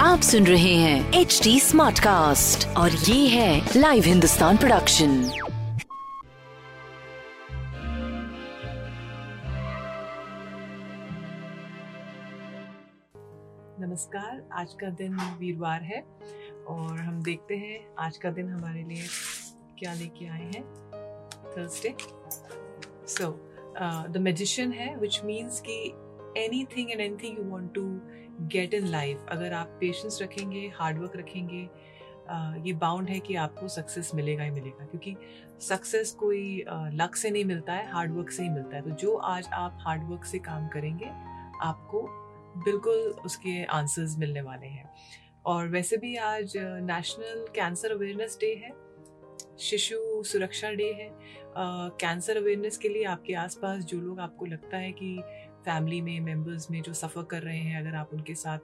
आप सुन रहे हैं एच डी स्मार्ट कास्ट और ये है लाइव हिंदुस्तान प्रोडक्शन नमस्कार आज का दिन वीरवार है और हम देखते हैं आज का दिन हमारे लिए क्या लेके आए हैं थर्सडे सो द मेजिशियन है विच मीन्स कि anything and anything you want to get in life अगर आप पेशेंस रखेंगे हार्डवर्क रखेंगे ये बाउंड है कि आपको सक्सेस मिलेगा ही मिलेगा, क्योंकि सक्सेस कोई लक से नहीं मिलता है हार्डवर्क से ही मिलता है। तो जो आज आप हार्डवर्क से काम करेंगे, आपको बिल्कुल उसके आंसर्स मिलने वाले हैं। और वैसे भी आज नेशनल कैंसर अवेयरनेस डे है, शिशु सुरक्षा डे है। कैंसर अवेयरनेस के लिए आपके आसपास जो लोग आपको लगता है कि फैमिली में मेंबर्स में जो सफ़र कर रहे हैं, अगर आप उनके साथ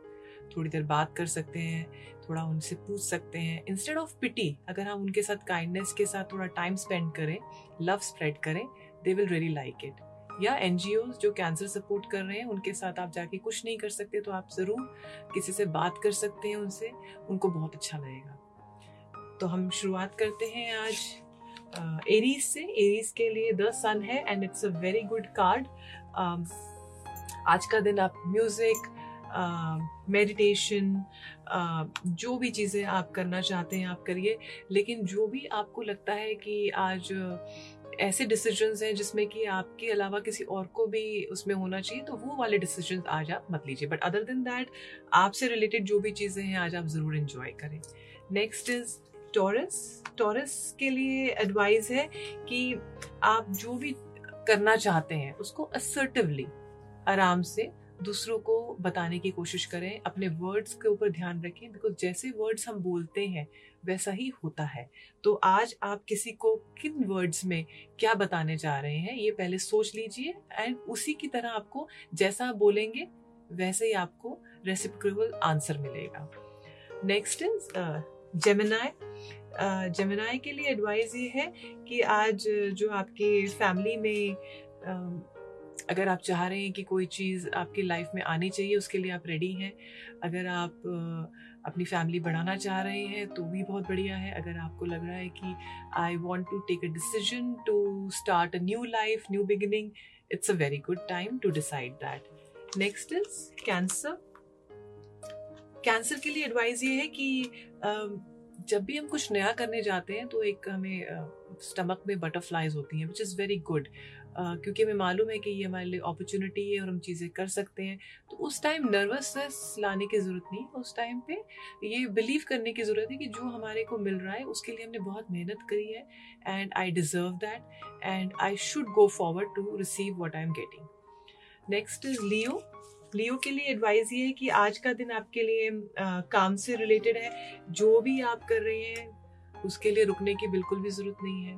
थोड़ी देर बात कर सकते हैं, थोड़ा उनसे पूछ सकते हैं। इंस्टेड ऑफ़ पिटी अगर हम उनके साथ काइंडनेस के साथ थोड़ा टाइम स्पेंड करें लव स्प्रेड करें they will really like it या एन जो कैंसर सपोर्ट कर रहे हैं, उनके साथ आप जाके कुछ नहीं कर सकते तो आप ज़रूर किसी से बात कर सकते हैं उनसे, उनको बहुत अच्छा लगेगा। तो हम शुरुआत करते हैं आज एरीज से। एरीज के लिए द सन है and it's a very good card आज का दिन आप म्यूज़िक मेडिटेशन जो भी चीज़ें आप करना चाहते हैं आप करिए। लेकिन जो भी आपको लगता है कि आज ऐसे डिसीजंस हैं जिसमें कि आपके अलावा किसी और को भी उसमें होना चाहिए तो वो वाले डिसीजंस आज आप मत लीजिए। बट अदर देन दैट आपसे रिलेटेड जो भी चीज़ें हैं आज आप ज़रूर इन्जॉय करें। नेक्स्ट इज़ टॉरस टॉरस के लिए एडवाइस है कि आप जो भी करना चाहते हैं, उसको असर्टिवली आराम से दूसरों को बताने की कोशिश करें अपने वर्ड्स के ऊपर ध्यान रखें बिकॉज़ जैसे वर्ड्स हम बोलते हैं वैसा ही होता है। तो आज आप किसी को किन वर्ड्स में क्या बताने जा रहे हैं ये पहले सोच लीजिए एंड उसी की तरह आपको जैसा आप बोलेंगे वैसे ही आपको रेसिप्रिकल आंसर मिलेगा। नेक्स्ट इज़ जेमिनाई जेमिनाई के लिए एडवाइस ये है कि आज जो आपकी फैमिली में uh, अगर आप चाह रहे हैं कि कोई चीज़ आपकी लाइफ में आनी चाहिए, उसके लिए आप रेडी हैं। अगर आप अपनी फैमिली बढ़ाना चाह रहे हैं तो भी बहुत बढ़िया है। अगर आपको लग रहा है कि I want to take a decision to start a new life new beginning it's a very good time to decide that next is Cancer Cancer के लिए एडवाइस ये है कि जब भी हम कुछ नया करने जाते हैं तो एक हमें स्टमक में बटरफ्लाइज होती हैं विच इज़ वेरी गुड क्योंकि हमें मालूम है कि ये हमारे लिए अपॉर्चुनिटी है और हम चीज़ें कर सकते हैं। तो उस टाइम नर्वसनेस लाने की ज़रूरत नहीं उस टाइम पे ये बिलीव करने की ज़रूरत है कि जो हमारे को मिल रहा है उसके लिए हमने बहुत मेहनत करी है and I deserve that and I should go forward to receive what I am getting next is Leo Leo के लिए एडवाइस ये है कि आज का दिन आपके लिए आ, काम से रिलेटेड है। जो भी आप कर रहे हैं उसके लिए रुकने की बिल्कुल भी ज़रूरत नहीं है।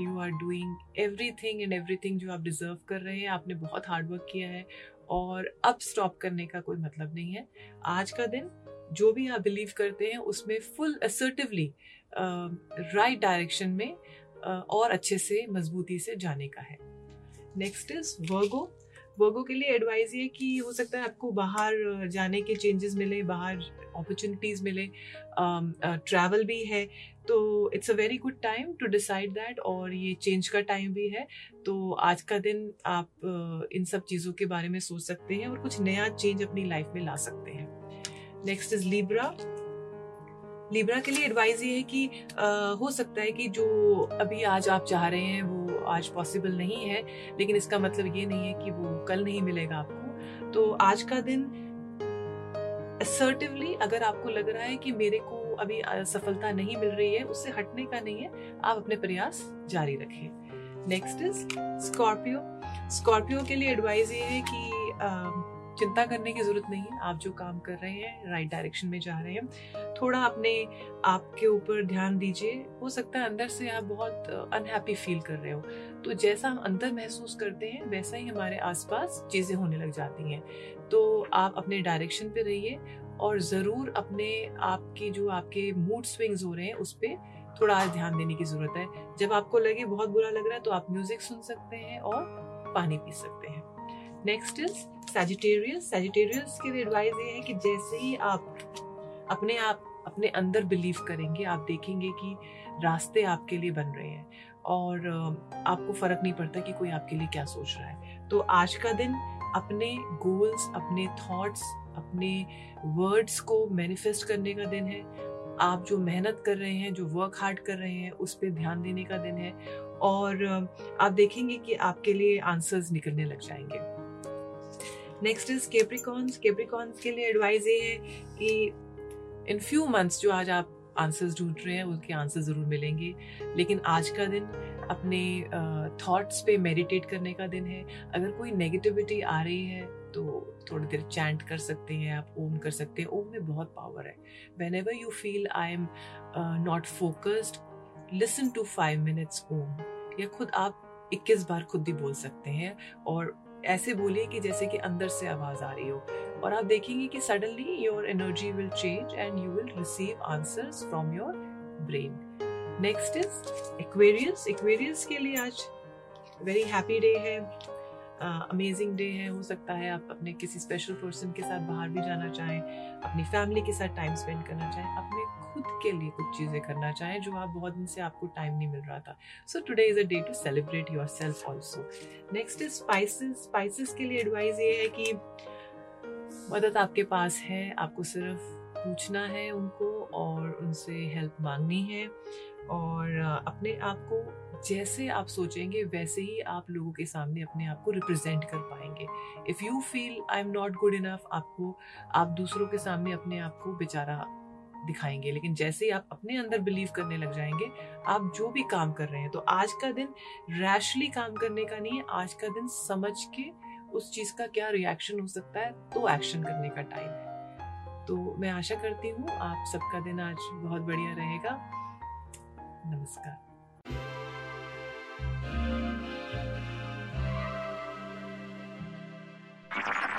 You are doing everything and everything जो आप डिजर्व कर रहे हैं आपने बहुत हार्डवर्क किया है और अब स्टॉप करने का कोई मतलब नहीं है। आज का दिन जो भी आप बिलीव करते हैं उसमें फुल असर्टिवली राइट डायरेक्शन में uh, और अच्छे से मजबूती से जाने का है। नेक्स्ट इज़ वर्गो वर्गो के लिए एडवाइस ये कि हो सकता है आपको बाहर जाने के चेंजेस मिले बाहर अपॉर्चुनिटीज़ मिले ट्रैवल भी है तो it's a very good time to decide that और ये चेंज का टाइम भी है तो आज का दिन आप इन सब चीज़ों के बारे में सोच सकते हैं और कुछ नया चेंज अपनी लाइफ में ला सकते हैं। नेक्स्ट इज़ लिब्रा लिब्रा के लिए एडवाइस ये है कि आ, हो सकता है कि जो अभी आज आप चाह रहे हैं वो आज पॉसिबल नहीं है, लेकिन इसका मतलब ये नहीं है कि वो कल नहीं मिलेगा आपको। तो आज का दिन असर्टिवली अगर आपको लग रहा है कि मेरे को अभी सफलता नहीं मिल रही है, उससे हटने का नहीं है, आप अपने प्रयास जारी रखें। नेक्स्ट इज़ स्कॉर्पियो स्कॉर्पियो के लिए एडवाइज ये है कि चिंता करने की ज़रूरत नहीं है। आप जो काम कर रहे हैं राइट डायरेक्शन में जा रहे हैं, थोड़ा अपने आपके ऊपर ध्यान दीजिए। हो सकता है अंदर से आप बहुत अनहैप्पी फील कर रहे हो। तो जैसा हम अंदर महसूस करते हैं, वैसा ही हमारे आसपास चीज़ें होने लग जाती हैं। तो आप अपने डायरेक्शन पे रहिए और ज़रूर अपने आपके जो आपके मूड स्विंग्स हो रहे हैं, उस पर थोड़ा आज ध्यान देने की ज़रूरत है। जब आपको लगे बहुत बुरा लग रहा है तो आप म्यूज़िक सुन सकते हैं और पानी पी सकते हैं। नेक्स्ट इज़ सैजिटेरियस सैजिटेरियस लिए एडवाइस ये है कि जैसे ही आप अपने आप, अपने अंदर बिलीव करेंगे, आप देखेंगे कि रास्ते आपके लिए बन रहे हैं और आपको फ़र्क नहीं पड़ता कि कोई आपके लिए क्या सोच रहा है। तो आज का दिन अपने गोल्स अपने थॉट्स अपने वर्ड्स को मैनिफेस्ट करने का दिन है। आप जो मेहनत कर रहे हैं, जो वर्क हार्ड कर रहे हैं, उस पर ध्यान देने का दिन है और आप देखेंगे कि आपके लिए आंसर्स निकलने लग जाएँगे। नेक्स्ट इज़ केप्रिकॉन्स केप्रिकॉन्स के लिए एडवाइस ये है कि इन फ्यू मंथ्स जो आज आप आंसर्स ढूंढ रहे हैं उसके आंसर ज़रूर मिलेंगे। लेकिन आज का दिन अपने थॉट्स पे मेडिटेट करने का दिन है। अगर कोई नेगेटिविटी आ रही है तो थोड़ी देर चैंट कर सकते हैं, आप ओम कर सकते हैं। ओम में बहुत पावर है। Whenever you feel I am not focused listen to five minutes Om. या खुद आप 21 बार खुद भी बोल सकते हैं। और ऐसे बोलिए कि जैसे कि अंदर से आवाज़ आ रही हो। और आप देखेंगे कि suddenly your energy will change and you will receive answers from your brain next is Aquarius Aquarius के लिए आज वेरी हैप्पी डे है। अमेजिंग uh, डे है। हो सकता है आप अपने किसी स्पेशल पर्सन के साथ बाहर भी जाना चाहें अपनी फैमिली के साथ टाइम स्पेंड करना चाहें अपने खुद के लिए कुछ चीज़ें करना चाहें जो आप बहुत दिन से आपको टाइम नहीं मिल रहा था। So today is a day to celebrate yourself also next is Pisces Pisces के लिए एडवाइस ये है कि मदद आपके पास है, आपको सिर्फ़ पूछना है उनको और उनसे हेल्प मांगनी है। और अपने आप को जैसे आप सोचेंगे, वैसे ही आप लोगों के सामने अपने आप को रिप्रेजेंट कर पाएँगे। If you feel I am not good enough आपको, आप दूसरों के सामने अपने आप को बेचारा दिखाएँगे। लेकिन जैसे ही आप अपने अंदर बिलीव करने लग जाएँगे, आप जो भी काम कर रहे हैं तो आज का दिन रैशली काम करने का नहीं है, आज का दिन समझ के उस चीज़ का क्या रिएक्शन हो सकता है तो एक्शन करने का टाइम है। तो मैं आशा करती हूँ आप सबका दिन आज बहुत बढ़िया रहेगा। नमस्कार।